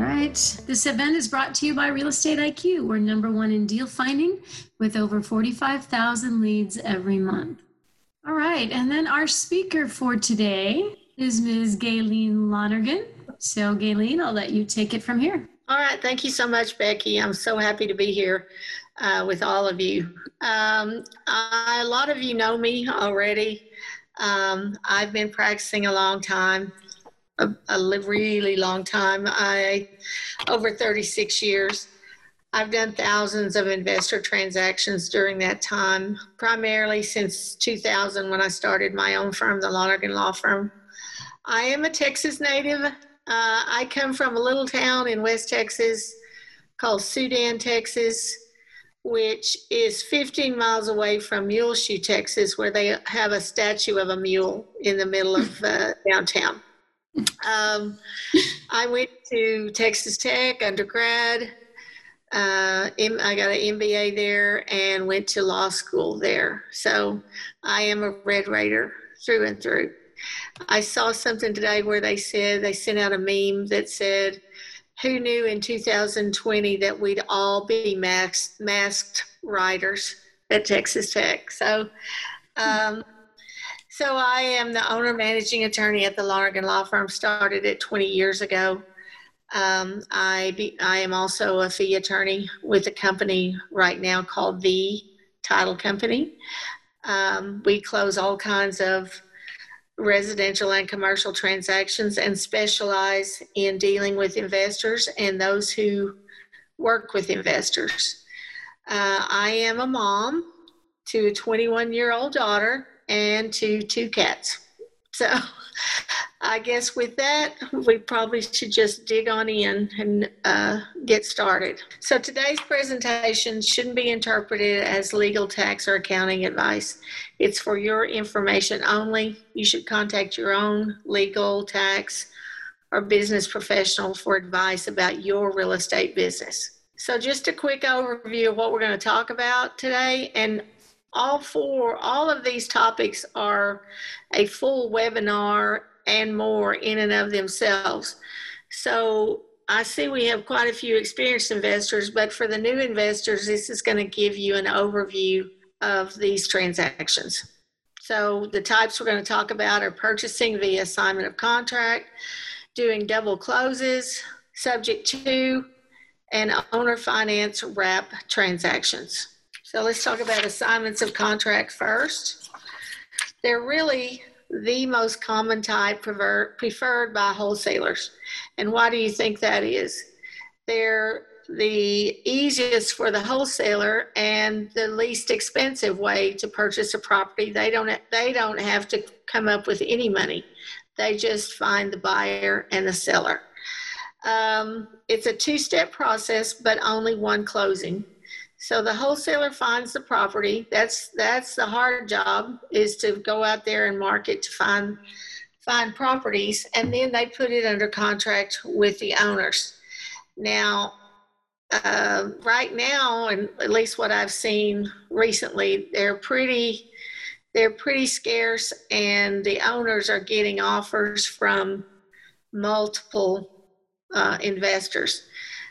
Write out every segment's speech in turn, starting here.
All right. This event is brought to you by Real Estate IQ. We're number one in deal finding with over 45,000 leads every month. All right. And then our speaker for today is Ms. Gayleen Lonergan. So, Gayleen, I'll let you take it from here. All right. Thank you so much, Becky. I'm so happy to be here uh, with all of you. Um, I, a lot of you know me already. Um, I've been practicing a long time, a, a really long time. I over 36 years. I've done thousands of investor transactions during that time, primarily since 2000 when I started my own firm, the Lonergan Law Firm. I am a Texas native. Uh, I come from a little town in West Texas called Sudan, Texas which is 15 miles away from Muleshoe, Texas, where they have a statue of a mule in the middle of uh, downtown. Um, I went to Texas Tech undergrad. Uh, I got an MBA there and went to law school there. So I am a Red Raider through and through. I saw something today where they said they sent out a meme that said, who knew in 2020 that we'd all be masked, masked riders at Texas Tech? So, um, so I am the owner managing attorney at the Lonergan Law Firm. Started it 20 years ago. Um, I be, I am also a fee attorney with a company right now called the Title Company. Um, we close all kinds of residential and commercial transactions and specialize in dealing with investors and those who work with investors. Uh, I am a mom to a 21 year old daughter and to two cats. So I guess with that, we probably should just dig on in and uh, get started. So today's presentation shouldn't be interpreted as legal tax or accounting advice. It's for your information only. You should contact your own legal, tax, or business professional for advice about your real estate business. So just a quick overview of what we're going to talk about today. And all four, all of these topics are a full webinar and more in and of themselves. So I see we have quite a few experienced investors, but for the new investors, this is going to give you an overview of these transactions. So the types we're going to talk about are purchasing via assignment of contract, doing double closes, subject to, and owner finance wrap transactions. So let's talk about assignments of contract first. They're really the most common type preferred by wholesalers. And why do you think that is? They're the easiest for the wholesaler and the least expensive way to purchase a property. They don't they don't have to come up with any money. They just find the buyer and the seller. Um, it's a two-step process, but only one closing. So the wholesaler finds the property. That's that's the hard job is to go out there and market to find find properties, and then they put it under contract with the owners. Now, uh, right now, and at least what I've seen recently, they're pretty they're pretty scarce, and the owners are getting offers from multiple uh, investors.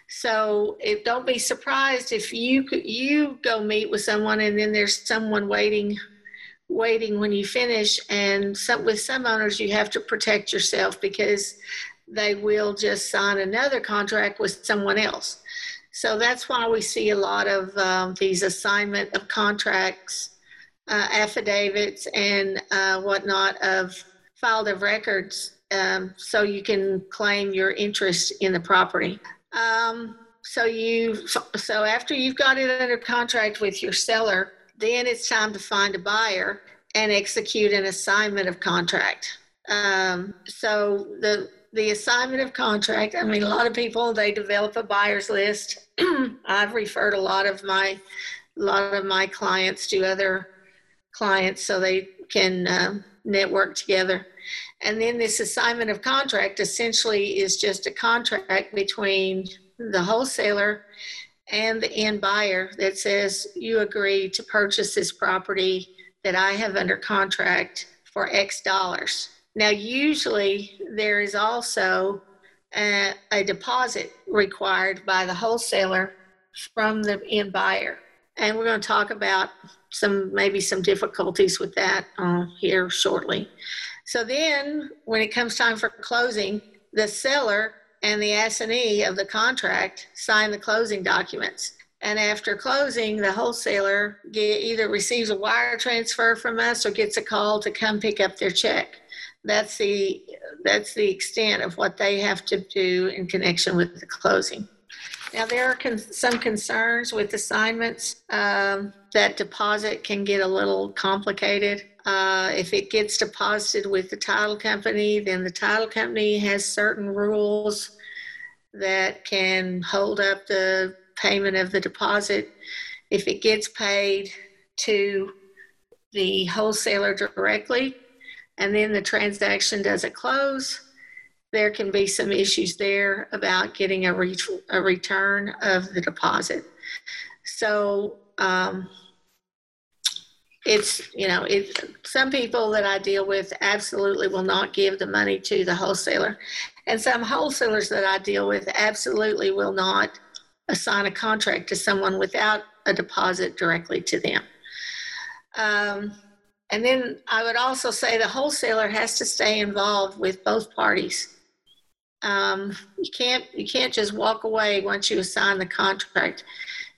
So if, don't be surprised if you you go meet with someone and then there's someone waiting waiting when you finish and some, with some owners you have to protect yourself because they will just sign another contract with someone else. So that's why we see a lot of um, these assignment of contracts, uh, affidavits, and uh, whatnot of filed of records um, so you can claim your interest in the property. Um, so you so after you've got it under contract with your seller, then it's time to find a buyer and execute an assignment of contract. Um, so the the assignment of contract. I mean, a lot of people they develop a buyer's list. I've referred a lot of my a lot of my clients to other clients so they can uh, network together. And then this assignment of contract essentially is just a contract between the wholesaler and the end buyer that says you agree to purchase this property that I have under contract for X dollars. Now, usually there is also a, a deposit required by the wholesaler from the end buyer. And we're going to talk about some maybe some difficulties with that uh, here shortly. So then, when it comes time for closing, the seller and the assignee of the contract sign the closing documents. And after closing, the wholesaler get, either receives a wire transfer from us or gets a call to come pick up their check. That's the that's the extent of what they have to do in connection with the closing. Now there are con- some concerns with assignments. Um, that deposit can get a little complicated. Uh, if it gets deposited with the title company, then the title company has certain rules that can hold up the payment of the deposit. If it gets paid to the wholesaler directly and then the transaction doesn't close, there can be some issues there about getting a, re- a return of the deposit. So, um, it's you know it some people that i deal with absolutely will not give the money to the wholesaler. And some wholesalers that i deal with absolutely will not assign a contract to someone without a deposit directly to them. Um, and then i would also say the wholesaler has to stay involved with both parties. Um, you can't you can't just walk away once you assign the contract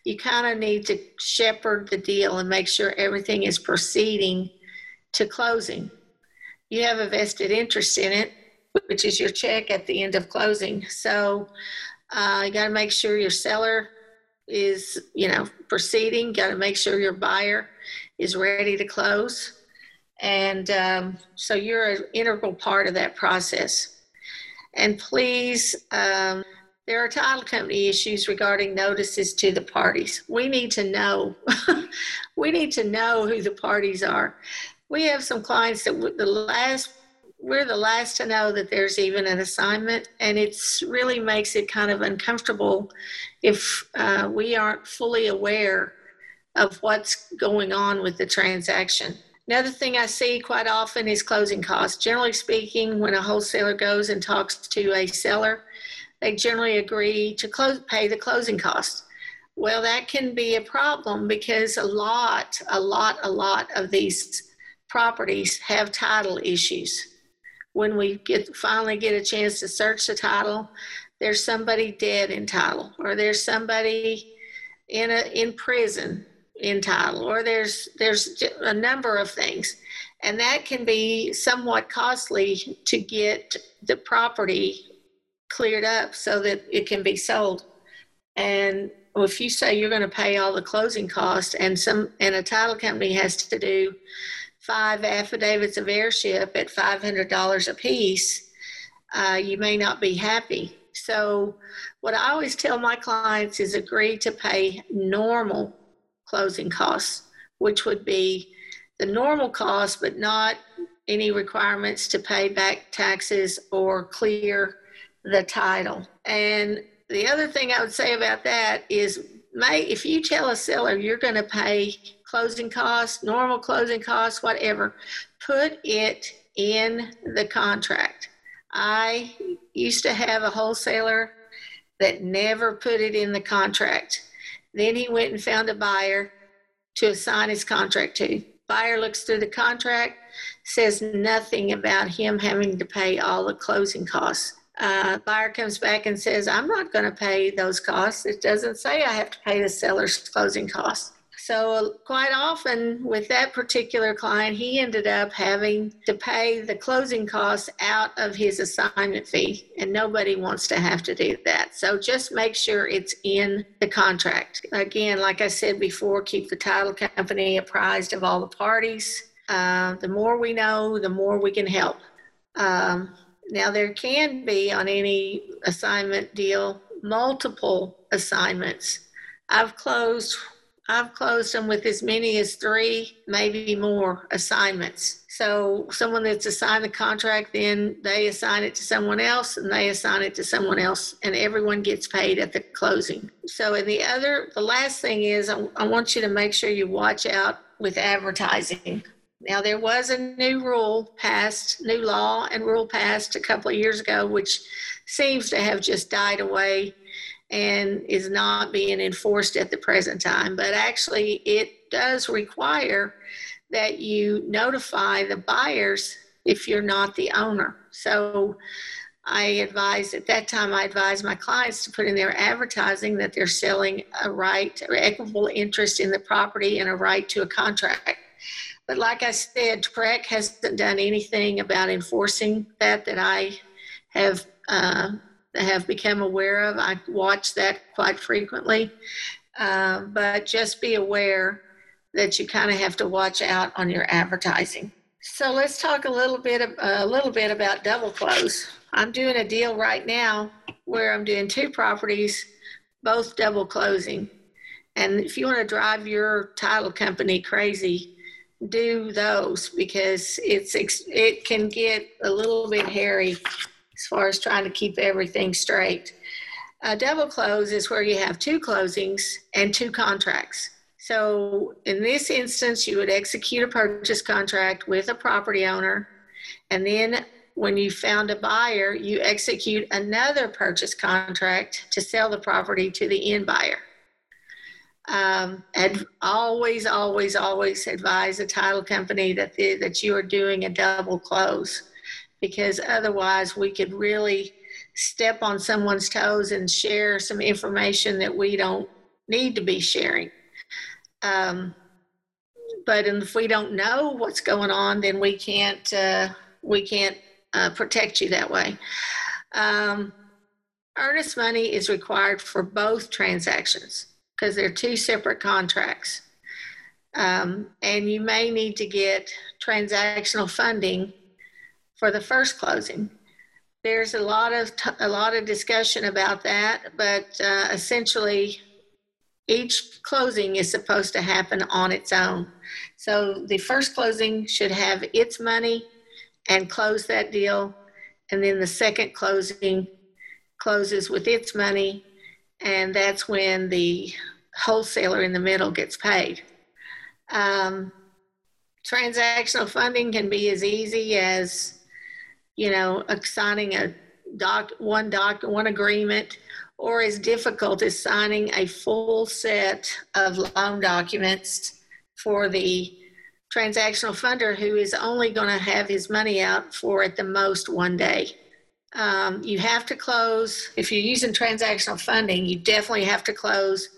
you kind of need to shepherd the deal and make sure everything is proceeding to closing. You have a vested interest in it, which is your check at the end of closing. So uh, you got to make sure your seller is, you know, proceeding. Got to make sure your buyer is ready to close, and um, so you're an integral part of that process. And please. Um, there are title company issues regarding notices to the parties. We need to know. we need to know who the parties are. We have some clients that the last we're the last to know that there's even an assignment, and it's really makes it kind of uncomfortable if uh, we aren't fully aware of what's going on with the transaction. Another thing I see quite often is closing costs. Generally speaking, when a wholesaler goes and talks to a seller, they generally agree to close, pay the closing costs. Well, that can be a problem because a lot, a lot, a lot of these properties have title issues. When we get finally get a chance to search the title, there's somebody dead in title, or there's somebody in a in prison in title, or there's there's a number of things, and that can be somewhat costly to get the property cleared up so that it can be sold. And if you say you're going to pay all the closing costs and some and a title company has to do five affidavits of heirship at $500 a piece, uh, you may not be happy. So, what I always tell my clients is agree to pay normal closing costs, which would be the normal cost, but not any requirements to pay back taxes or clear the title. And the other thing I would say about that is may if you tell a seller you're going to pay closing costs, normal closing costs, whatever, put it in the contract. I used to have a wholesaler that never put it in the contract. Then he went and found a buyer to assign his contract to. Buyer looks through the contract, says nothing about him having to pay all the closing costs uh, buyer comes back and says, I'm not going to pay those costs. It doesn't say I have to pay the seller's closing costs. So, quite often with that particular client, he ended up having to pay the closing costs out of his assignment fee, and nobody wants to have to do that. So, just make sure it's in the contract. Again, like I said before, keep the title company apprised of all the parties. Uh, the more we know, the more we can help. Um, now, there can be on any assignment deal multiple assignments. I've closed I've closed them with as many as three, maybe more assignments. So someone that's assigned the contract, then they assign it to someone else and they assign it to someone else and everyone gets paid at the closing. So and the other, the last thing is I, I want you to make sure you watch out with advertising. Now, there was a new rule passed, new law and rule passed a couple of years ago, which seems to have just died away and is not being enforced at the present time. But actually, it does require that you notify the buyers if you're not the owner. So I advised at that time, I advised my clients to put in their advertising that they're selling a right or equitable interest in the property and a right to a contract. But like I said, TREC hasn't done anything about enforcing that that I have uh, have become aware of. I watch that quite frequently. Uh, but just be aware that you kind of have to watch out on your advertising. So let's talk a little bit a little bit about double close. I'm doing a deal right now where I'm doing two properties, both double closing. And if you want to drive your title company crazy, do those because it's it can get a little bit hairy as far as trying to keep everything straight. A double close is where you have two closings and two contracts. So in this instance, you would execute a purchase contract with a property owner, and then when you found a buyer, you execute another purchase contract to sell the property to the end buyer. Um, and always, always, always advise a title company that the, that you are doing a double close, because otherwise we could really step on someone's toes and share some information that we don't need to be sharing. Um, but if we don't know what's going on, then we can't uh, we can't uh, protect you that way. Um, earnest money is required for both transactions because they're two separate contracts. Um, and you may need to get transactional funding for the first closing. There's a lot of a lot of discussion about that, but uh, essentially, each closing is supposed to happen on its own. So the first closing should have its money and close that deal, and then the second closing closes with its money, and that's when the wholesaler in the middle gets paid. Um, transactional funding can be as easy as, you know, signing a doc, one doc, one agreement, or as difficult as signing a full set of loan documents for the transactional funder who is only going to have his money out for at the most one day. Um, you have to close, if you're using transactional funding, you definitely have to close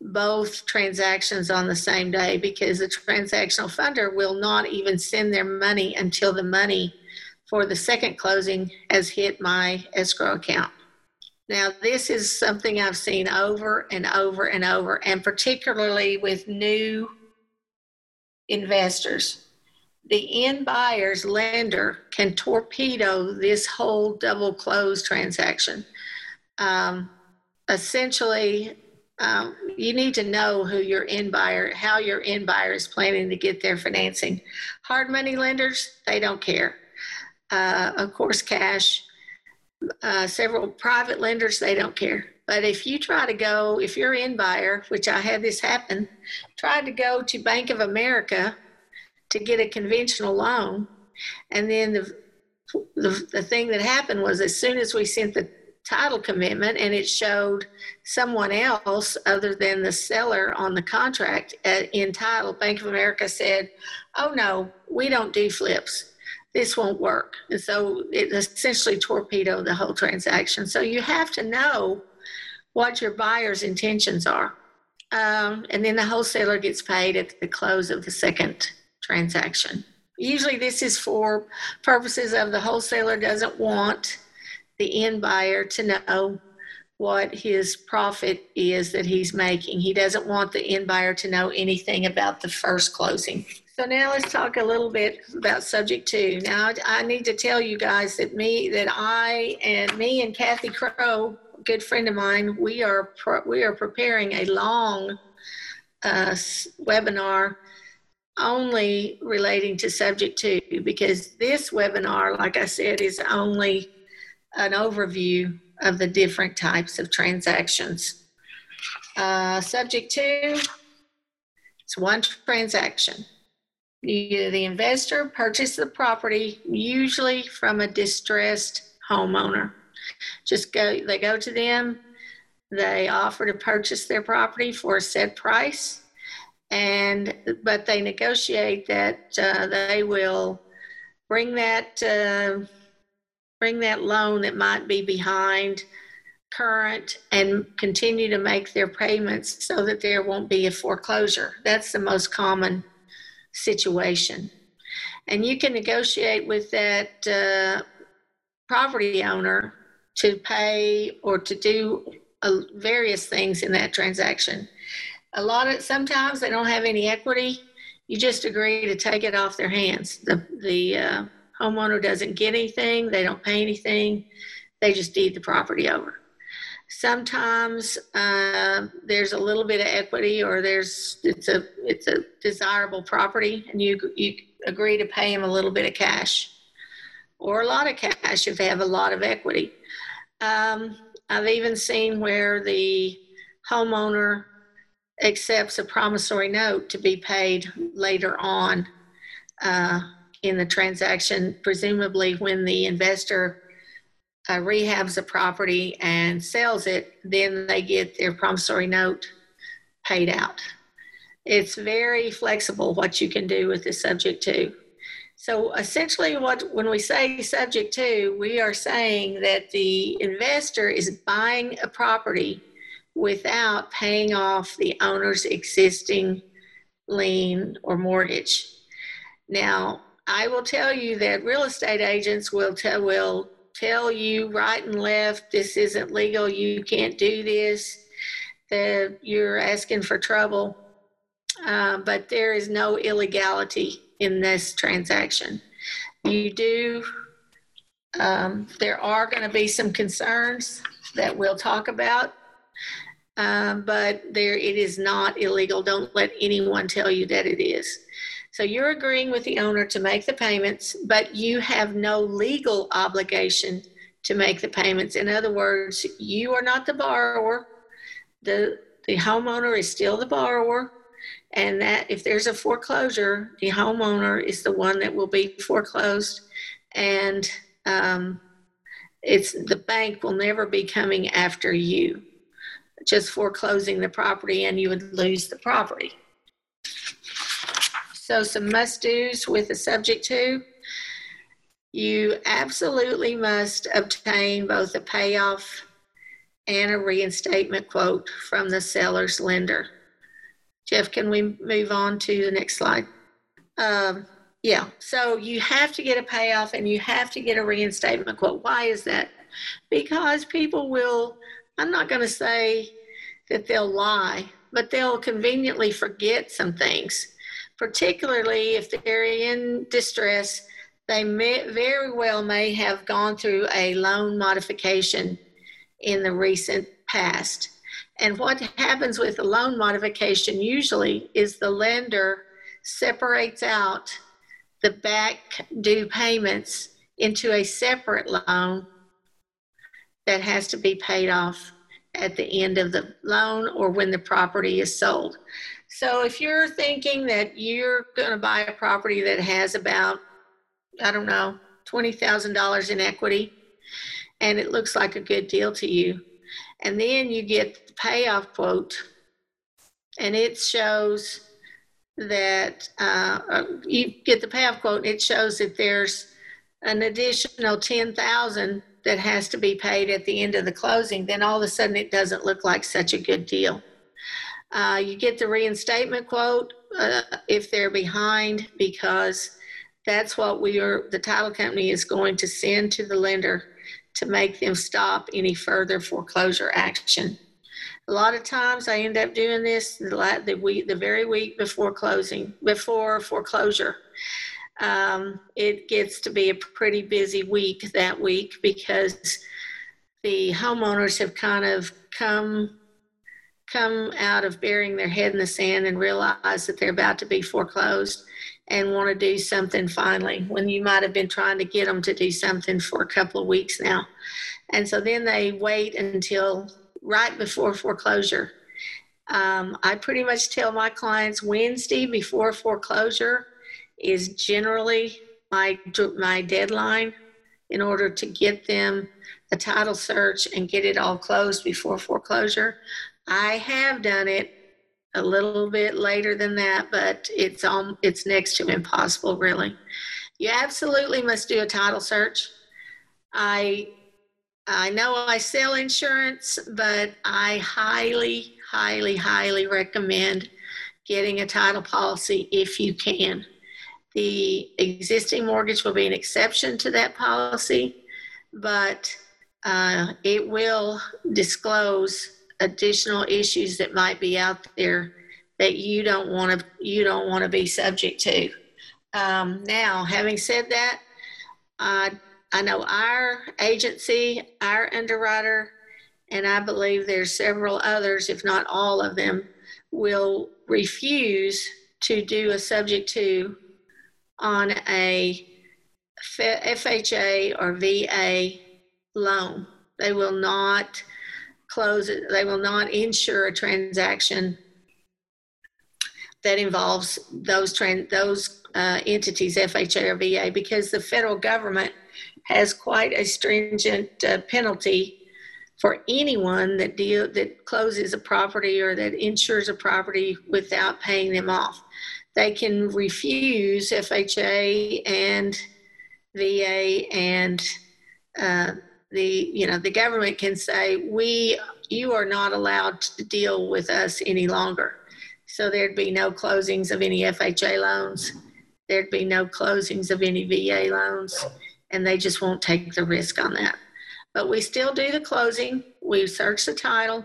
both transactions on the same day because the transactional funder will not even send their money until the money for the second closing has hit my escrow account. Now, this is something I've seen over and over and over, and particularly with new investors. The end buyer's lender can torpedo this whole double close transaction. Um, essentially, um, you need to know who your end buyer, how your end buyer is planning to get their financing. Hard money lenders, they don't care. Uh, of course, cash. Uh, several private lenders, they don't care. But if you try to go, if you're buyer, which I had this happen, tried to go to Bank of America to get a conventional loan, and then the the, the thing that happened was as soon as we sent the title commitment and it showed someone else other than the seller on the contract in title, Bank of America said, "Oh no, we don't do flips." This won't work. And so it essentially torpedoed the whole transaction. So you have to know what your buyer's intentions are. Um, and then the wholesaler gets paid at the close of the second transaction. Usually, this is for purposes of the wholesaler doesn't want the end buyer to know what his profit is that he's making. He doesn't want the end buyer to know anything about the first closing. So now let's talk a little bit about subject to. Now I need to tell you guys that me that I and me and Kathy Crow good friend of mine, we are we are preparing a long uh, webinar only relating to subject to because this webinar, like I said, is only an overview of the different types of transactions. Uh, subject to, it's one transaction. You, the investor purchased the property usually from a distressed homeowner. Just go, they go to them, they offer to purchase their property for a set price, and but they negotiate that uh, they will bring that uh, bring that loan that might be behind current and continue to make their payments so that there won't be a foreclosure. That's the most common situation. And you can negotiate with that uh, property owner to pay or to do uh, various things in that transaction. A lot of sometimes they don't have any equity. You just agree to take it off their hands. The the uh, homeowner doesn't get anything. They don't pay anything. They just deed the property over. Sometimes uh, there's a little bit of equity, or there's it's a it's a desirable property, and you you agree to pay them a little bit of cash, or a lot of cash if they have a lot of equity. Um, I've even seen where the homeowner accepts a promissory note to be paid later on uh, in the transaction, presumably when the investor uh, rehabs a property and sells it, then they get their promissory note paid out. It's very flexible what you can do with the subject to. So essentially, what when we say subject to, we are saying that the investor is buying a property without paying off the owner's existing lien or mortgage. Now, I will tell you that real estate agents will tell will tell you right and left this isn't legal, you can't do this, that you're asking for trouble. Uh, but there is no illegality in this transaction. You do, um, there are going to be some concerns that we'll talk about, um, but there it is not illegal. Don't let anyone tell you that it is. So you're agreeing with the owner to make the payments, but you have no legal obligation to make the payments. In other words, you are not the borrower. The, the homeowner is still the borrower. And that if there's a foreclosure, the homeowner is the one that will be foreclosed. And um, it's the bank will never be coming after you, just foreclosing the property, and you would lose the property. So some must do's with the subject to. You absolutely must obtain both a payoff and a reinstatement quote from the seller's lender. Jeff, can we move on to the next slide? Um, yeah, so you have to get a payoff and you have to get a reinstatement quote. Why is that? Because people will, I'm not going to say that they'll lie, but they'll conveniently forget some things particularly if they're in distress. They may, very well may have gone through a loan modification in the recent past. And what happens with a loan modification usually is the lender separates out the back due payments into a separate loan that has to be paid off at the end of the loan or when the property is sold. So if you're thinking that you're going to buy a property that has about, I don't know, $20,000 in equity, and it looks like a good deal to you, and then you get the payoff quote, and it shows that uh, uh you get the payoff quote, and it shows that there's an additional 10,000 that has to be paid at the end of the closing, then all of a sudden it doesn't look like such a good deal. Uh, you get the reinstatement quote uh, if they're behind because that's what we are, the title company is going to send to the lender to make them stop any further foreclosure action. A lot of times I end up doing this the, the week, the very week before closing, before foreclosure. Um, it gets to be a pretty busy week that week because the homeowners have kind of come come out of burying their head in the sand and realize that they're about to be foreclosed and want to do something finally when you might have been trying to get them to do something for a couple of weeks now. And so then they wait until right before foreclosure. Um, I pretty much tell my clients Wednesday before foreclosure is generally my my deadline in order to get them a title search and get it all closed before foreclosure. I have done it a little bit later than that, but it's on it's next to impossible really. You absolutely must do a title search. I I know I sell insurance, but I highly, highly, highly recommend getting a title policy if you can. The existing mortgage will be an exception to that policy, but uh, it will disclose additional issues that might be out there that you don't want to you don't want to be subject to. Um, now, having said that, uh, I know our agency, our underwriter, and I believe there's several others, if not all of them, will refuse to do a subject to on a FHA or VA loan. They will not close it, they will not insure a transaction that involves those trans, those uh, entities, FHA or VA, because the federal government has quite a stringent uh, penalty for anyone that deal that closes a property or that insures a property without paying them off. They can refuse FHA and VA and uh, the you know the government can say we you are not allowed to deal with us any longer. So there'd be no closings of any FHA loans. There'd be no closings of any VA loans and they just won't take the risk on that. But we still do the closing. We search the title.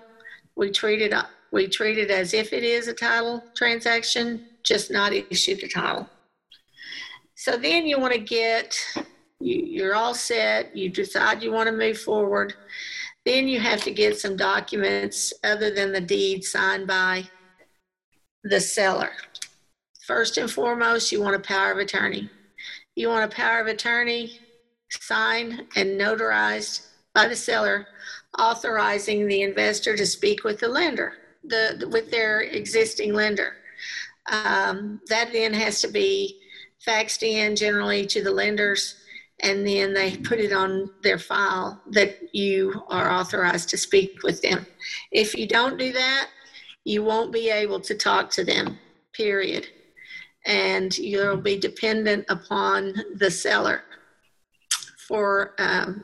We treat it we treat it as if it is a title transaction, just not issue the title. So then you want to get you, you're all set. You decide you want to move forward. Then you have to get some documents other than the deed signed by the seller. First and foremost, you want a power of attorney. You want a power of attorney signed and notarized by the seller authorizing the investor to speak with the lender, the, with their existing lender. Um, that then has to be faxed in generally to the lenders and then they put it on their file that you are authorized to speak with them. If you don't do that, you won't be able to talk to them, period. And you'll be dependent upon the seller for um,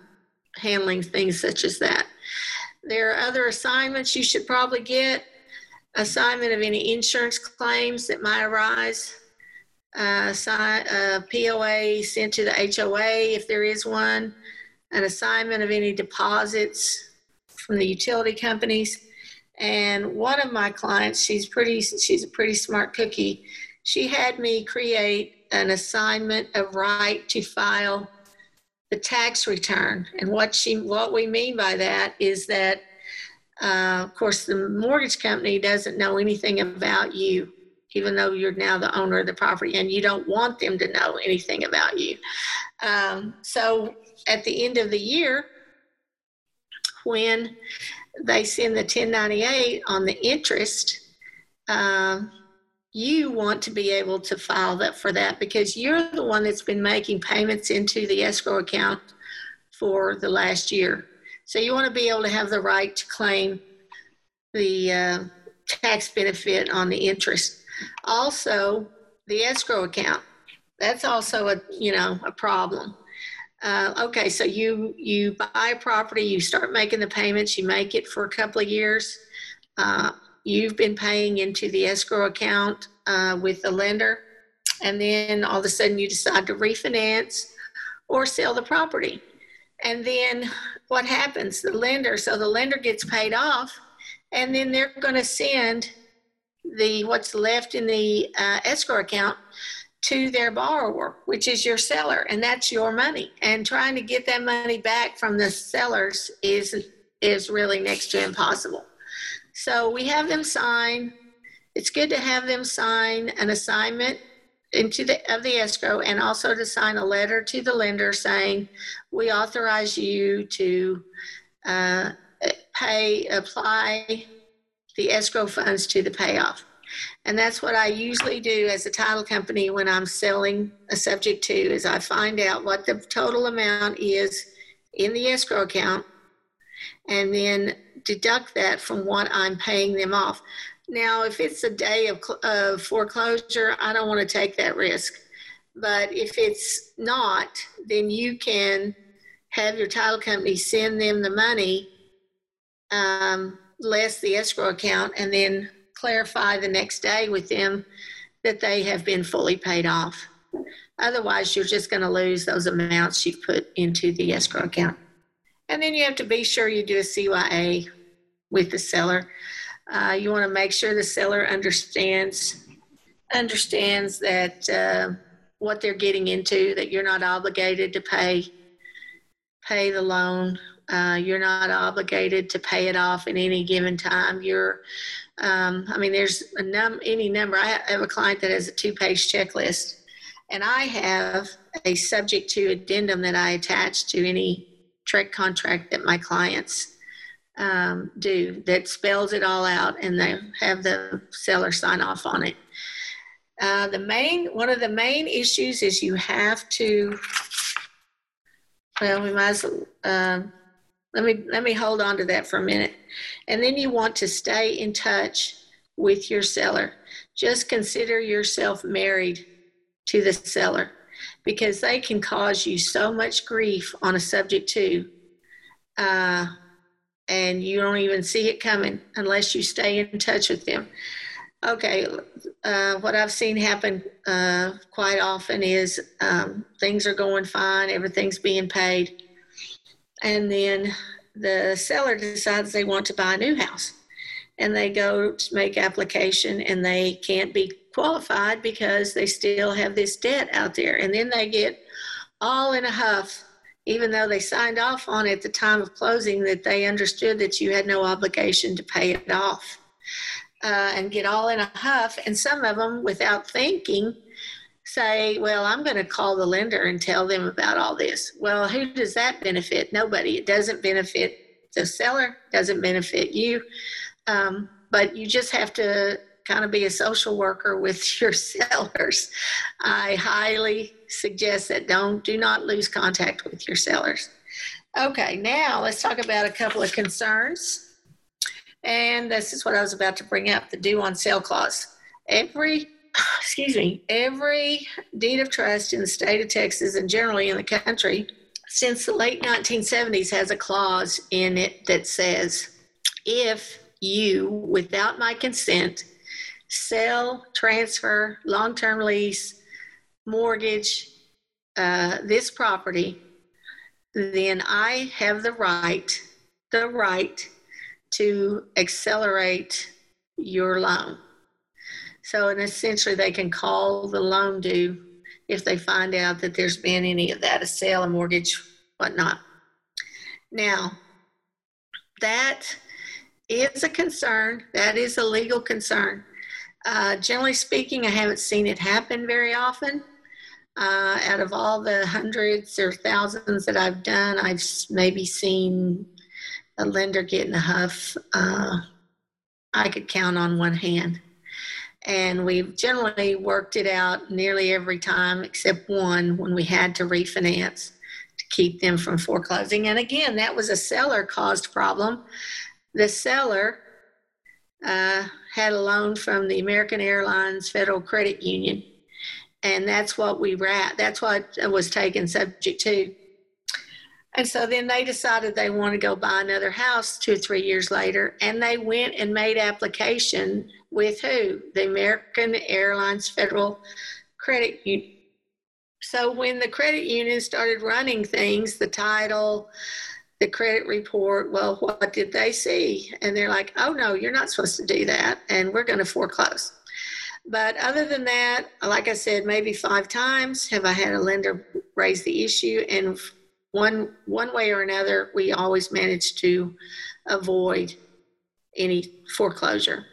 handling things such as that. There are other assignments you should probably get. Assignment of any insurance claims that might arise. Uh, uh, POA sent to the HOA if there is one. An assignment of any deposits from the utility companies. And one of my clients, she's pretty, she's a pretty smart cookie. She had me create an assignment of right to file the tax return. And what she, what we mean by that is that, uh, of course, the mortgage company doesn't know anything about you, even though you're now the owner of the property, and you don't want them to know anything about you. Um, so at the end of the year, when they send the 1098 on the interest, um, you want to be able to file that for that because you're the one that's been making payments into the escrow account for the last year. So you want to be able to have the right to claim the uh, tax benefit on the interest. Also, the escrow account. That's also a you know a problem. Uh, okay, so you you buy a property, you start making the payments, you make it for a couple of years. Uh, you've been paying into the escrow account uh, with the lender, and then all of a sudden you decide to refinance or sell the property. And then what happens? The lender, so the lender gets paid off, and then they're going to send the what's left in the uh, escrow account to their borrower, which is your seller, and that's your money. And trying to get that money back from the sellers is is really next to impossible. So we have them sign. It's good to have them sign an assignment into the of the escrow and also to sign a letter to the lender saying we authorize you to uh, pay apply the escrow funds to the payoff. And that's what I usually do as a title company when I'm selling a subject to is I find out what the total amount is in the escrow account and then deduct that from what I'm paying them off. Now, if it's a day of, of foreclosure, I don't want to take that risk. But if it's not, then you can have your title company send them the money um, less the escrow account and then clarify the next day with them that they have been fully paid off. Otherwise, you're just going to lose those amounts you've put into the escrow account. And then you have to be sure you do a CYA with the seller. Uh, you want to make sure the seller understands understands that uh, what they're getting into, that you're not obligated to pay pay the loan. Uh, you're not obligated to pay it off in any given time. You're, um, I mean, there's a num any number. I have a client that has a two-page checklist, and I have a subject to addendum that I attach to any TREC contract that my clients um, do that spells it all out, and they have the seller sign off on it. Uh, the main one of the main issues is you have to well, we might as well, uh, let me let me hold on to that for a minute, and then you want to stay in touch with your seller. Just consider yourself married to the seller because they can cause you so much grief on a subject to. uh, and you don't even see it coming unless you stay in touch with them. Okay, uh, what I've seen happen uh, quite often is um, things are going fine, everything's being paid, and then the seller decides they want to buy a new house, and they go to make application and they can't be qualified because they still have this debt out there, and then they get all in a huff even though they signed off on it at the time of closing that they understood that you had no obligation to pay it off uh, and get all in a huff. And some of them, without thinking, say, Well, I'm going to call the lender and tell them about all this. Well, who does that benefit? Nobody. It doesn't benefit the seller, doesn't benefit you. Um, but you just have to kind of be a social worker with your sellers. I highly suggest that don't do not lose contact with your sellers. Okay, now let's talk about a couple of concerns and this is what I was about to bring up the due on sale clause. Every, excuse me, every deed of trust in the state of Texas and generally in the country since the late 1970s has a clause in it that says if you, without my consent, sell, transfer, long term lease, mortgage uh, this property, then I have the right, the right to accelerate your loan. So, and essentially, they can call the loan due if they find out that there's been any of that, a sale, a mortgage, whatnot. Now, that is a concern. That is a legal concern. Uh, generally speaking, I haven't seen it happen very often. Uh, out of all the hundreds or thousands that I've done, I've maybe seen a lender getting a huff, uh, I could count on one hand. And we've generally worked it out nearly every time except one when we had to refinance to keep them from foreclosing. And again, that was a seller caused problem. The seller uh, had a loan from the American Airlines Federal Credit Union. And that's what we rat, that's what was taken subject to. And so then they decided they want to go buy another house two or three years later. And they went and made application with who? The American Airlines Federal Credit Union. So when the credit union started running things, the title, the credit report, well, what did they see? And they're like, oh no, you're not supposed to do that. And we're going to foreclose. But other than that, like I said, maybe five times have I had a lender raise the issue. And one one way or another, we always manage to avoid any foreclosure.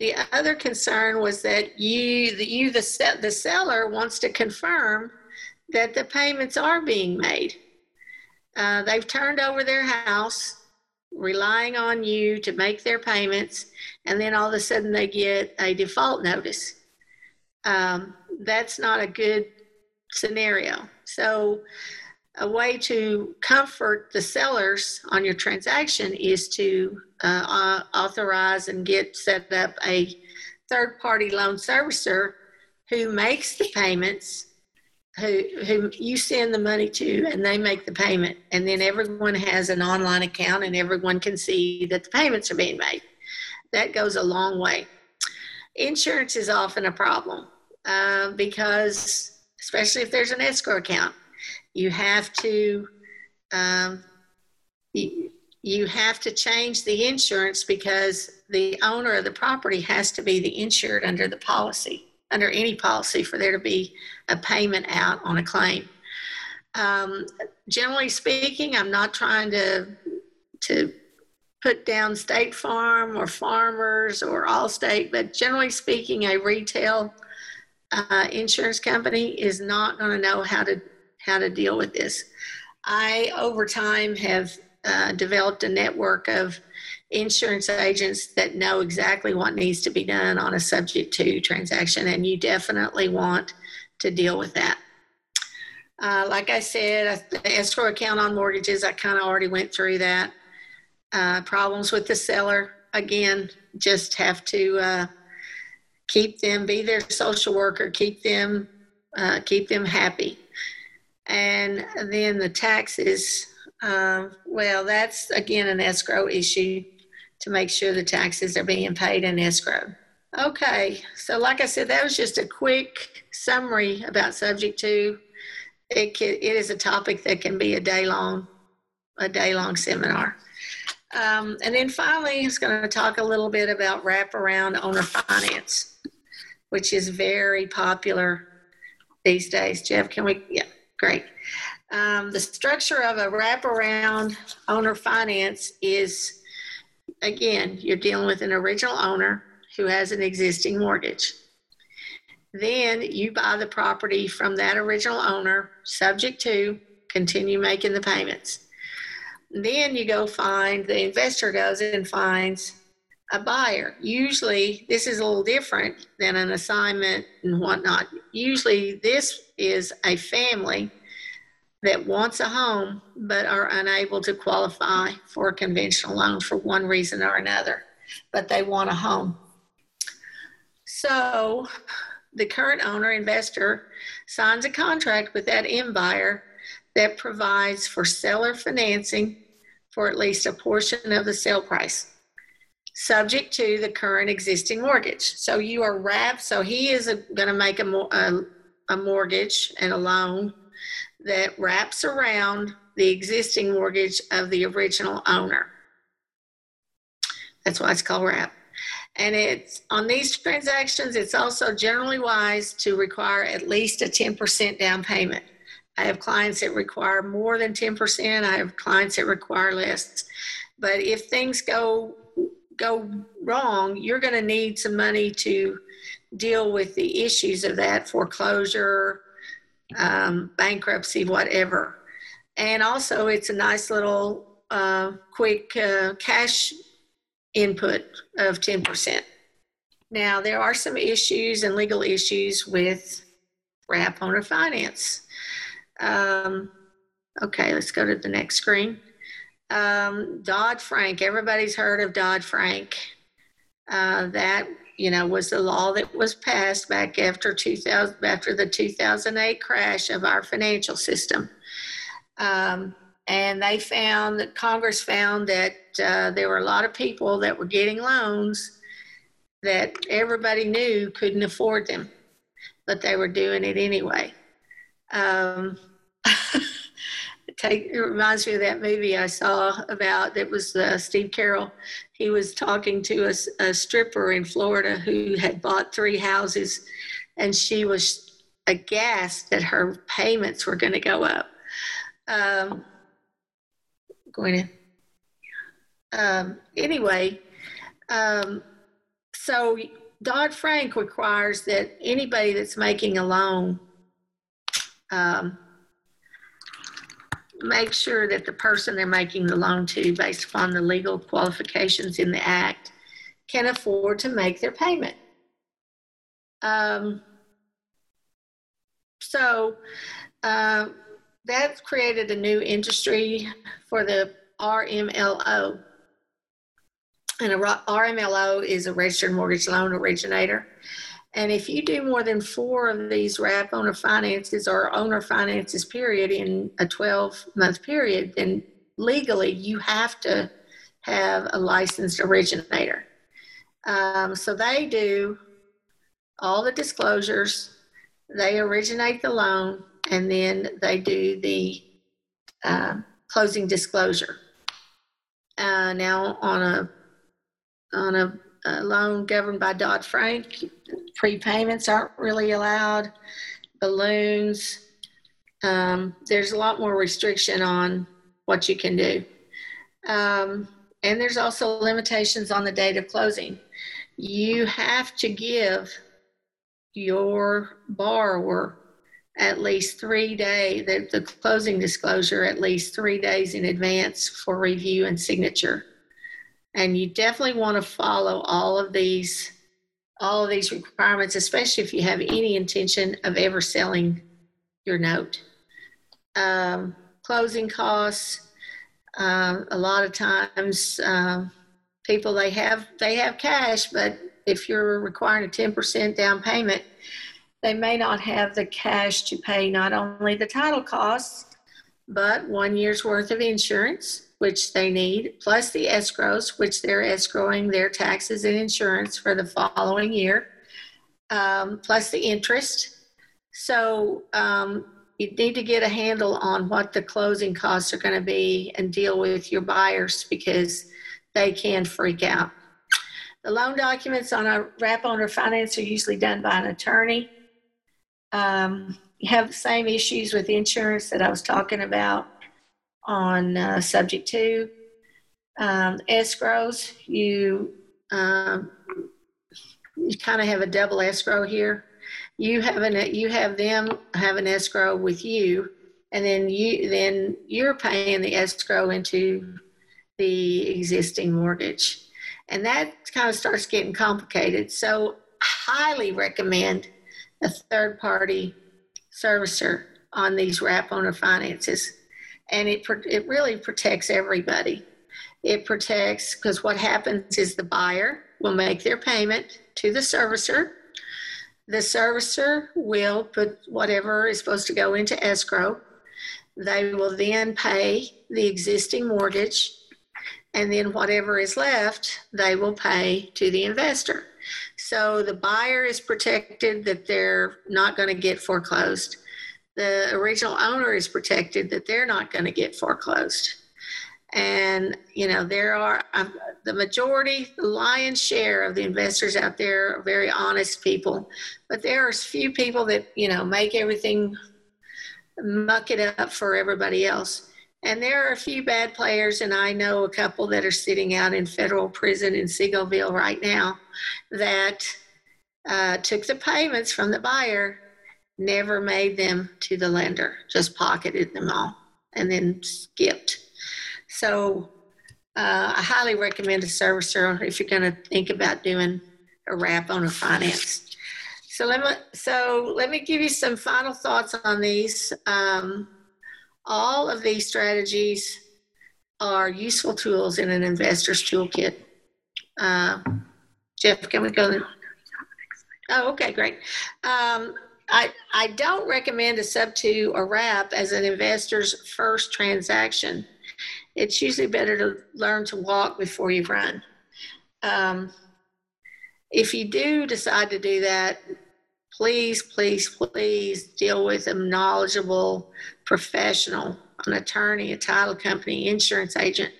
The other concern was that you, the, you, the, the seller wants to confirm that the payments are being made. Uh, they've turned over their house. relying on you to make their payments, and then all of a sudden they get a default notice. Um, that's not a good scenario. So, a way to comfort the sellers on your transaction is to uh, authorize and get set up a third party loan servicer who makes the payments who who you send the money to and they make the payment. And then everyone has an online account and everyone can see that the payments are being made. That goes a long way. Insurance is often a problem uh, because especially if there's an escrow account you have to um, you, have to change the insurance because the owner of the property has to be the insured under the policy under any policy for there to be a payment out on a claim. Um, generally speaking, I'm not trying to to put down State Farm or Farmers or Allstate, but generally speaking, a retail uh, insurance company is not going to know how to how to deal with this. I over time have uh, developed a network of insurance agents that know exactly what needs to be done on a subject to transaction, and you definitely want to deal with that. Uh, like I said, escrow account on mortgages, I kind of already went through that. Uh, problems with the seller, again, just have to uh, keep them, be their social worker, keep them, uh, keep them happy. And then the taxes, uh, well, that's again an escrow issue to make sure the taxes are being paid in escrow. Okay, so like I said, that was just a quick summary about subject to. It, can, it is a topic that can be a day long, a day long seminar. Um, and then finally, I was going to talk a little bit about wraparound owner finance, which is very popular these days. Jeff, can we? Yeah, great. Um, the structure of a wraparound owner finance is again, you're dealing with an original owner who has an existing mortgage. Then you buy the property from that original owner, subject to continue making the payments. Then you go find, the investor goes and finds a buyer. Usually, this is a little different than an assignment and whatnot. Usually, this is a family that wants a home but are unable to qualify for a conventional loan for one reason or another, but they want a home. So the current owner investor signs a contract with that end buyer that provides for seller financing for at least a portion of the sale price subject to the current existing mortgage. So you are wrapped, so he is going to make a, a, a mortgage and a loan that wraps around the existing mortgage of the original owner. That's why it's called wrap. And it's on these transactions, it's also generally wise to require at least a 10% down payment. I have clients that require more than 10%. I have clients that require less. But if things go go wrong, you're going to need some money to deal with the issues of that foreclosure, um, bankruptcy, whatever. And also, it's a nice little uh, quick uh, cash input of 10%. Now, there are some issues and legal issues with wrap owner finance. Um, okay, let's go to the next screen. Um, Dodd Frank, everybody's heard of Dodd Frank. Uh, that you know, was the law that was passed back after 2000, after the 2008 crash of our financial system. Um, and they found that Congress found that uh, there were a lot of people that were getting loans that everybody knew couldn't afford them, but they were doing it anyway. Um, take, it reminds me of that movie I saw about that was uh, Steve Carell. He was talking to a, a stripper in Florida who had bought three houses, and she was aghast that her payments were going to go up. Um, going to. Um, anyway, um, so Dodd Frank requires that anybody that's making a loan um, make sure that the person they're making the loan to, based upon the legal qualifications in the act, can afford to make their payment. Um, so uh, that created a new industry for the RMLO. And a RMLO is a registered mortgage loan originator. And if you do more than four of these wrap owner finances or owner finances period in a 12 month period, then legally you have to have a licensed originator. Um, so they do all the disclosures, they originate the loan, and then they do the uh, closing disclosure. Uh, now, on a on a, loan governed by Dodd Frank, prepayments aren't really allowed, balloons. Um, there's a lot more restriction on what you can do. Um, and there's also limitations on the date of closing. You have to give your borrower at least three days, the, the closing disclosure at least three days in advance for review and signature. And you definitely want to follow all of these all of these requirements, especially if you have any intention of ever selling your note. Um, closing costs, uh, a lot of times uh, people they have they have cash, but if you're requiring a 10% down payment, they may not have the cash to pay not only the title costs, but one year's worth of insurance, which they need, plus the escrows, which they're escrowing their taxes and insurance for the following year, um, plus the interest. So um, you need to get a handle on what the closing costs are going to be and deal with your buyers because they can freak out. The loan documents on a wrap owner finance are usually done by an attorney. Um, you have the same issues with insurance that I was talking about on uh, subject to. Um, escrows, you um, you kind of have a double escrow here. You have an you have them have an escrow with you, and then you then you're paying the escrow into the existing mortgage. And that kind of starts getting complicated. So, highly recommend a third party servicer on these wrap owner finances. And it, it really protects everybody. It protects because what happens is the buyer will make their payment to the servicer. The servicer will put whatever is supposed to go into escrow. They will then pay the existing mortgage and then whatever is left, they will pay to the investor. So the buyer is protected that they're not going to get foreclosed. The original owner is protected that they're not going to get foreclosed. And, you know, there are um, the majority, the lion's share of the investors out there are very honest people. But there are a few people that, you know, make everything muck it up for everybody else. And there are a few bad players, and I know a couple that are sitting out in federal prison in Seagoville right now that uh, took the payments from the buyer, never made them to the lender, just pocketed them all, and then skipped. So uh, I highly recommend a servicer if you're going to think about doing a wrap owner finance. So let me so let me give you some final thoughts on these. Um, all of these strategies are useful tools in an investor's toolkit. Uh, Jeff, can we go? Oh, okay, great. Um, I, I don't recommend a sub two or wrap as an investor's first transaction. It's usually better to learn to walk before you run. Um, if you do decide to do that, please, please, please deal with a knowledgeable professional, an attorney, a title company, insurance agent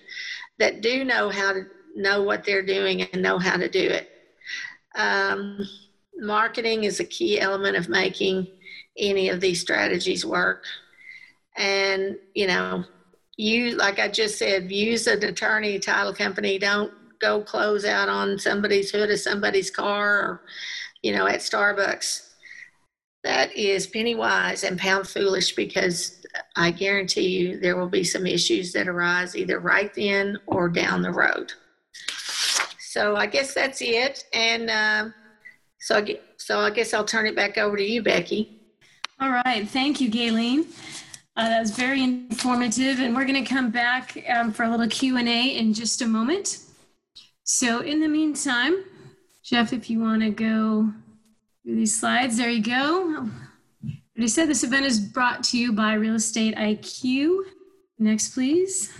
that do know how to know what they're doing and know how to do it. Um, marketing is a key element of making any of these strategies work. And, you know, you, like I just said, use an attorney, title company. Don't go close out on somebody's hood of somebody's car or, you know, at Starbucks that is penny wise and pound foolish because I guarantee you there will be some issues that arise either right then or down the road. So I guess that's it. And uh, so, I, so I guess I'll turn it back over to you, Becky. All right. Thank you, Gayleen. Uh, that was very informative, and we're going to come back um, for a little Q and A in just a moment. So, in the meantime, Jeff, if you want to go through these slides, there you go. Already said this event is brought to you by Real Estate IQ. Next, please.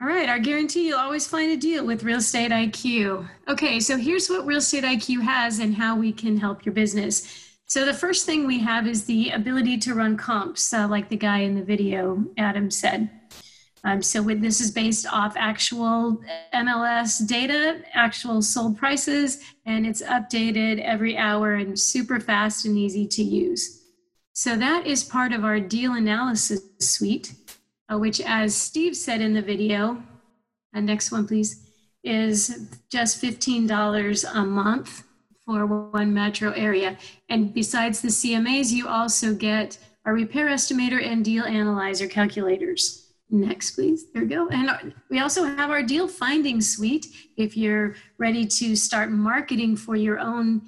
All right, our guarantee you'll always find a deal with Real Estate IQ. Okay, so here's what Real Estate IQ has and how we can help your business. So the first thing we have is the ability to run comps, uh, like the guy in the video, Adam said. Um, so with, this is based off actual MLS data, actual sold prices, and it's updated every hour and super fast and easy to use. So that is part of our deal analysis suite, uh, which, as Steve said in the video, uh, next one please, is just $15 a month for one metro area. And besides the CMAs, you also get our repair estimator and deal analyzer calculators. Next, please. There we go. And we also have our deal finding suite. If you're ready to start marketing for your own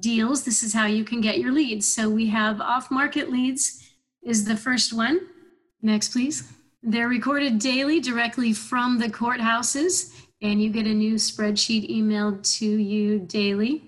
deals, this is how you can get your leads. So we have off market leads is the first one. Next, please. They're recorded daily directly from the courthouses, and you get a new spreadsheet emailed to you daily.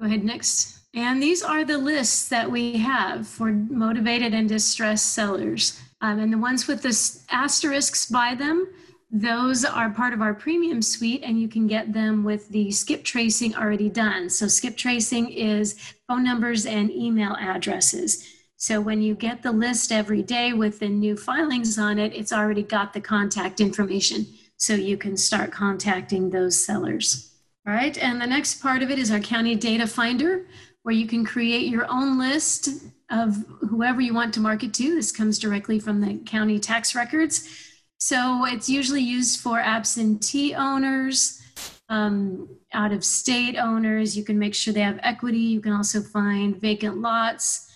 Go ahead next. And these are the lists that we have for motivated and distressed sellers. Um, and the ones with the asterisks by them, those are part of our premium suite, and you can get them with the skip tracing already done. So, skip tracing is phone numbers and email addresses. So, when you get the list every day with the new filings on it, it's already got the contact information. So, you can start contacting those sellers. All right, and the next part of it is our county data finder, where you can create your own list of whoever you want to market to. This comes directly from the county tax records. So it's usually used for absentee owners, um, out of state owners. You can make sure they have equity. You can also find vacant lots,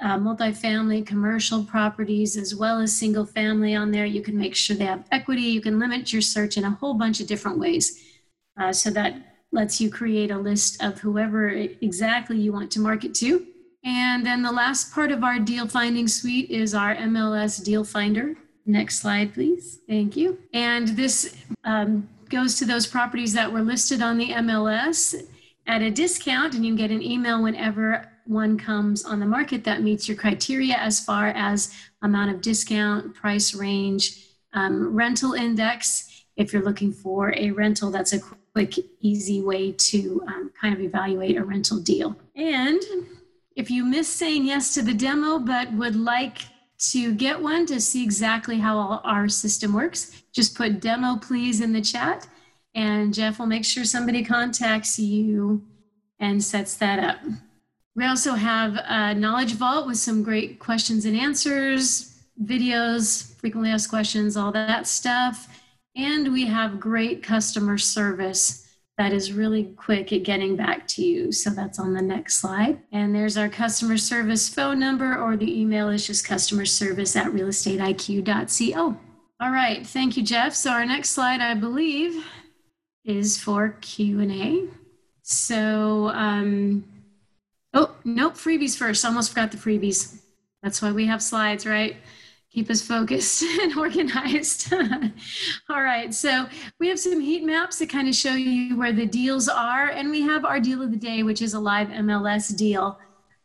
uh, multifamily commercial properties, as well as single family on there. You can make sure they have equity. You can limit your search in a whole bunch of different ways. Uh, so that lets you create a list of whoever exactly you want to market to. And then the last part of our deal finding suite is our MLS deal finder. Next slide, please. Thank you. And this um, goes to those properties that were listed on the MLS at a discount, and you can get an email whenever one comes on the market that meets your criteria as far as amount of discount, price range, um, rental index. If you're looking for a rental that's a quick, easy way to um, kind of evaluate a rental deal. And if you miss saying yes to the demo but would like to get one to see exactly how our system works, just put demo please in the chat and Jeff will make sure somebody contacts you and sets that up. We also have a knowledge vault with some great questions and answers, videos, frequently asked questions, all that stuff. And we have great customer service that is really quick at getting back to you. So that's on the next slide. And there's our customer service phone number, or the email is just customer service at realestateiq.co. All right, thank you, Jeff. So our next slide, I believe, is for Q&A. So, um, oh, nope, freebies first. Almost forgot the freebies. That's why we have slides, right? keep us focused and organized. All right, so we have some heat maps that kind of show you where the deals are, and we have our deal of the day, which is a live MLS deal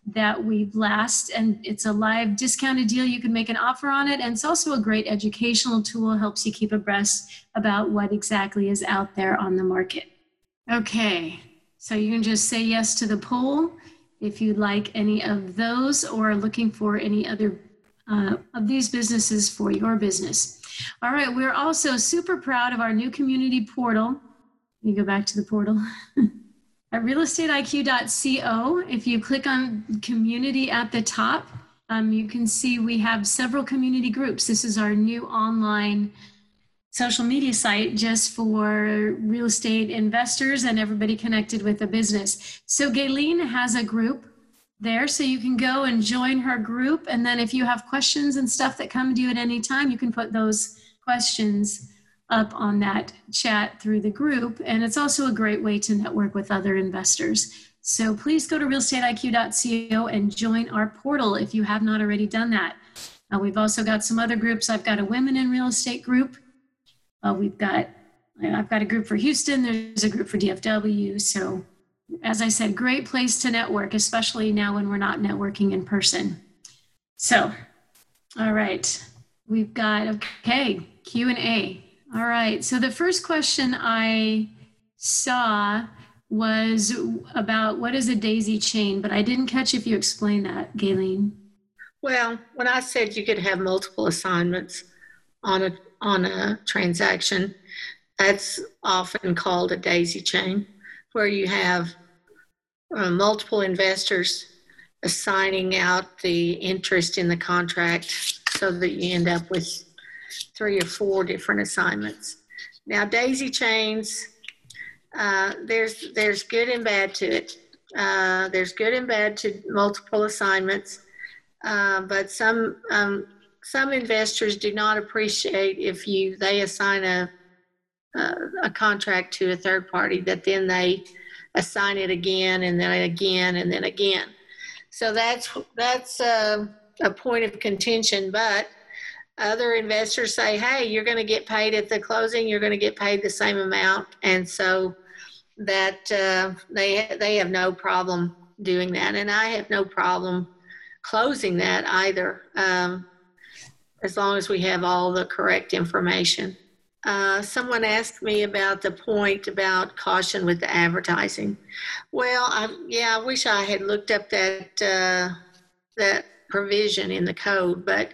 that we blast, and it's a live discounted deal. You can make an offer on it, and it's also a great educational tool, helps you keep abreast about what exactly is out there on the market. Okay, so you can just say yes to the poll if you'd like any of those or looking for any other uh, of these businesses for your business. All right, we're also super proud of our new community portal. Let me go back to the portal. at realestateiq.co, if you click on community at the top, um, you can see we have several community groups. This is our new online social media site just for real estate investors and everybody connected with a business. So Gayleen has a group there. So you can go and join her group. And then if you have questions and stuff that come to you at any time, you can put those questions up on that chat through the group. And it's also a great way to network with other investors. So please go to realestateiq.co and join our portal if you have not already done that. Uh, we've also got some other groups. I've got a women in real estate group. Uh, we've got I've got a group for Houston. There's a group for DFW. So as I said, great place to network, especially now when we're not networking in person. So, all right, we've got okay Q and A. All right. So the first question I saw was about what is a daisy chain, but I didn't catch if you explained that, Gayleen. Well, when I said you could have multiple assignments on a on a transaction, that's often called a daisy chain, where you have uh, multiple investors assigning out the interest in the contract so that you end up with three or four different assignments. Now, daisy chains, uh, there's there's good and bad to it. Uh, there's good and bad to multiple assignments, uh, but some um, some investors do not appreciate if you they assign a a contract to a third party that then they assign it again and then again and then again. So that's that's a, a point of contention. But other investors say, "Hey, you're going to get paid at the closing. You're going to get paid the same amount," and so that uh, they they have no problem doing that, and I have no problem closing that either, um, as long as we have all the correct information. Uh, someone asked me about the point about caution with the advertising. Well, I, yeah, I wish I had looked up that uh, that provision in the code, but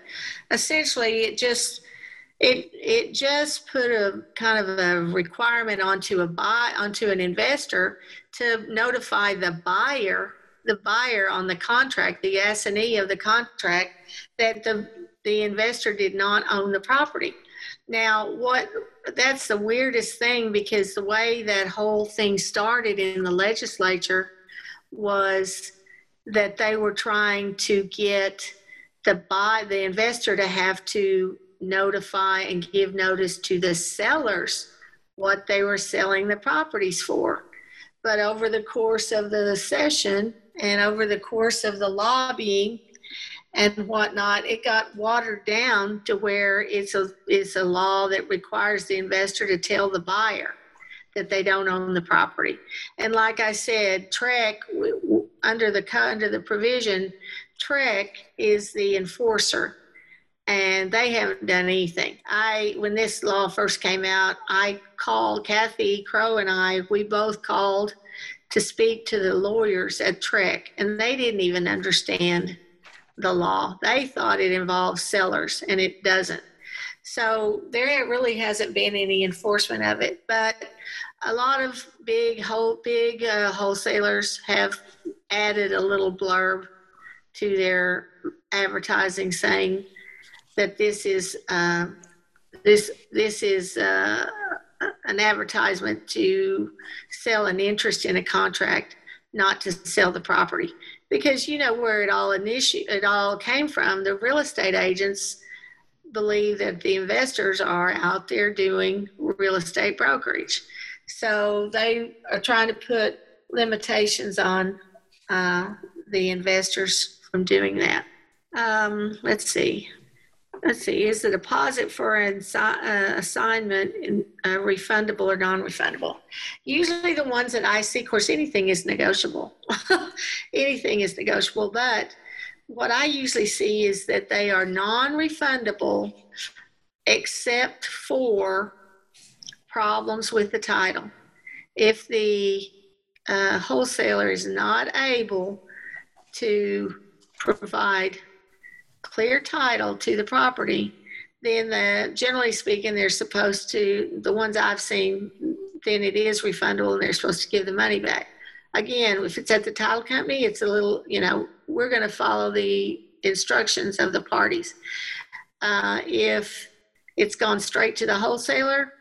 essentially it just it it just put a kind of a requirement onto a buy onto an investor to notify the buyer the buyer on the contract the assignee of the contract that the the investor did not own the property now, what that's the weirdest thing because the way that whole thing started in the legislature was that they were trying to get the buy the investor to have to notify and give notice to the sellers what they were selling the properties for. But over the course of the session and over the course of the lobbying, and whatnot, it got watered down to where it's a it's a law that requires the investor to tell the buyer that they don't own the property. And like I said, TREC under the under the provision, TREC is the enforcer, and they haven't done anything. I when this law first came out, I called Kathy Crow and I. We both called to speak to the lawyers at TREC, and they didn't even understand the law. They thought it involved sellers, and it doesn't. So there really hasn't been any enforcement of it. But a lot of big whole big uh, wholesalers have added a little blurb to their advertising saying that this is uh, this this is uh, an advertisement to sell an interest in a contract, not to sell the property because you know where it all initi- it all came from. The real estate agents believe that the investors are out there doing real estate brokerage, so they are trying to put limitations on uh, the investors from doing that. Um, let's see let's see, is the deposit for an uh, assignment in, uh, refundable or non-refundable? Usually the ones that I see, of course, anything is negotiable. anything is negotiable, but what I usually see is that they are non-refundable except for problems with the title. If the uh, wholesaler is not able to provide clear title to the property, then the, generally speaking, they're supposed to, the ones I've seen, then it is refundable and they're supposed to give the money back. Again, if it's at the title company, it's a little, you know, we're going to follow the instructions of the parties. Uh, if it's gone straight to the wholesaler,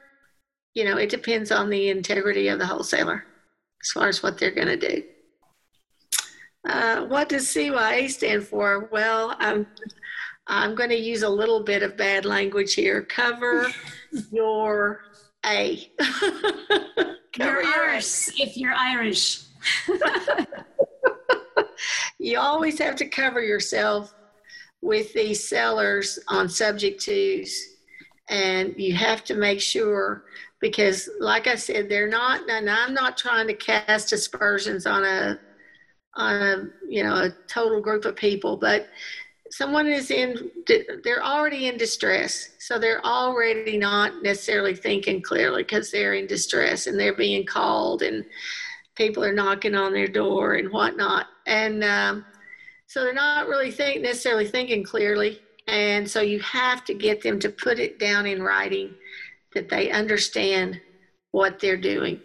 you know, it depends on the integrity of the wholesaler as far as what they're going to do. Uh, what does CYA stand for? Well, I'm I'm going to use a little bit of bad language here. Cover your A. Cover you're your Irish if you're Irish. you always have to cover yourself with these sellers on subject twos, and you have to make sure because, like I said, they're not. And I'm not trying to cast aspersions on a on a you know a total group of people, but someone is in they're already in distress. So they're already not necessarily thinking clearly because they're in distress and they're being called and people are knocking on their door and whatnot. And um, so they're not really think, necessarily thinking clearly. And so you have to get them to put it down in writing that they understand what they're doing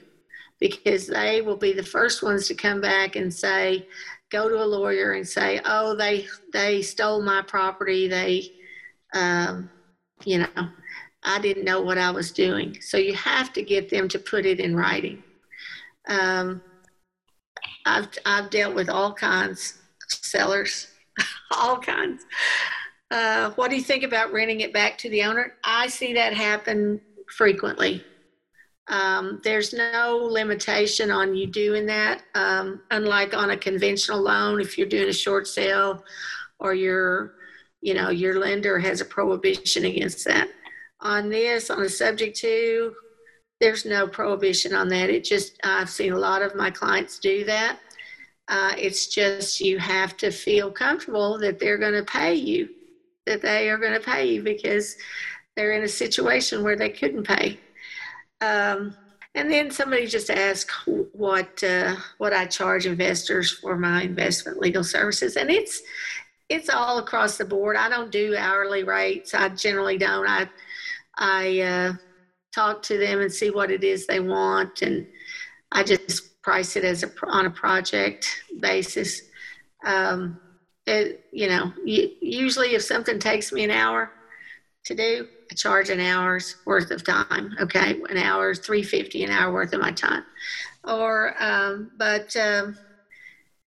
because they will be the first ones to come back and say go to a lawyer and say, "Oh, they they stole my property. They, um, you know, I didn't know what I was doing." So you have to get them to put it in writing. Um, I've I've dealt with all kinds sellers, all kinds. Uh, what do you think about renting it back to the owner? I see that happen frequently. Um, there's no limitation on you doing that. Um, unlike on a conventional loan, if you're doing a short sale or your, you know, your lender has a prohibition against that. On this, on the subject to, there's no prohibition on that. It just, I've seen a lot of my clients do that. Uh, it's just you have to feel comfortable that they're going to pay you, that they are going to pay you because they're in a situation where they couldn't pay. Um, and then somebody just asked what uh, what I charge investors for my investment legal services, and it's it's all across the board. I don't do hourly rates. I generally don't. I I uh, talk to them and see what it is they want, and I just price it as a on a project basis. Um, it, you know, usually if something takes me an hour to do, I charge an hour's worth of time. Okay, an hour, three fifty an hour worth of my time. Or, um, but um,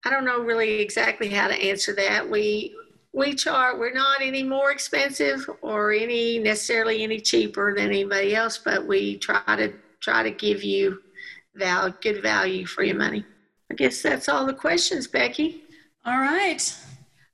I don't know really exactly how to answer that. We we charge. We're not any more expensive or any necessarily any cheaper than anybody else, but we try to try to give you val good value for your money. I guess that's all the questions, Becky. All right.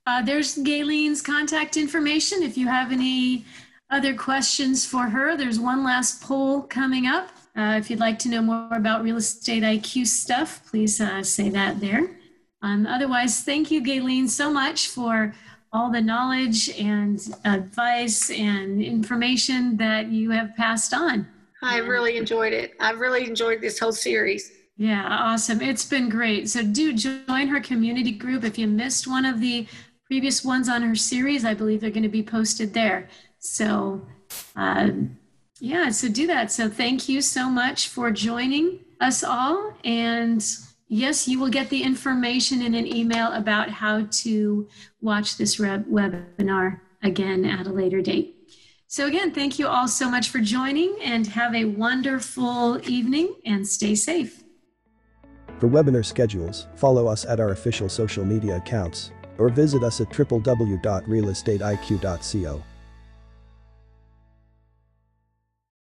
Uh, there's Gayleen's contact information if you have any other questions for her, there's one last poll coming up. Uh, if you'd like to know more about real estate IQ stuff, please uh, say that there. Um, otherwise, thank you, Gayleen, so much for all the knowledge and advice and information that you have passed on. I really enjoyed it. I've really enjoyed this whole series. Yeah, awesome. It's been great. So do join her community group. If you missed one of the previous ones on her series, I believe they're going to be posted there. So, uh, yeah, so do that. So, thank you so much for joining us all. And yes, you will get the information in an email about how to watch this web- webinar again at a later date. So, again, thank you all so much for joining and have a wonderful evening and stay safe. For webinar schedules, follow us at our official social media accounts or visit us at www.realestateiq.co.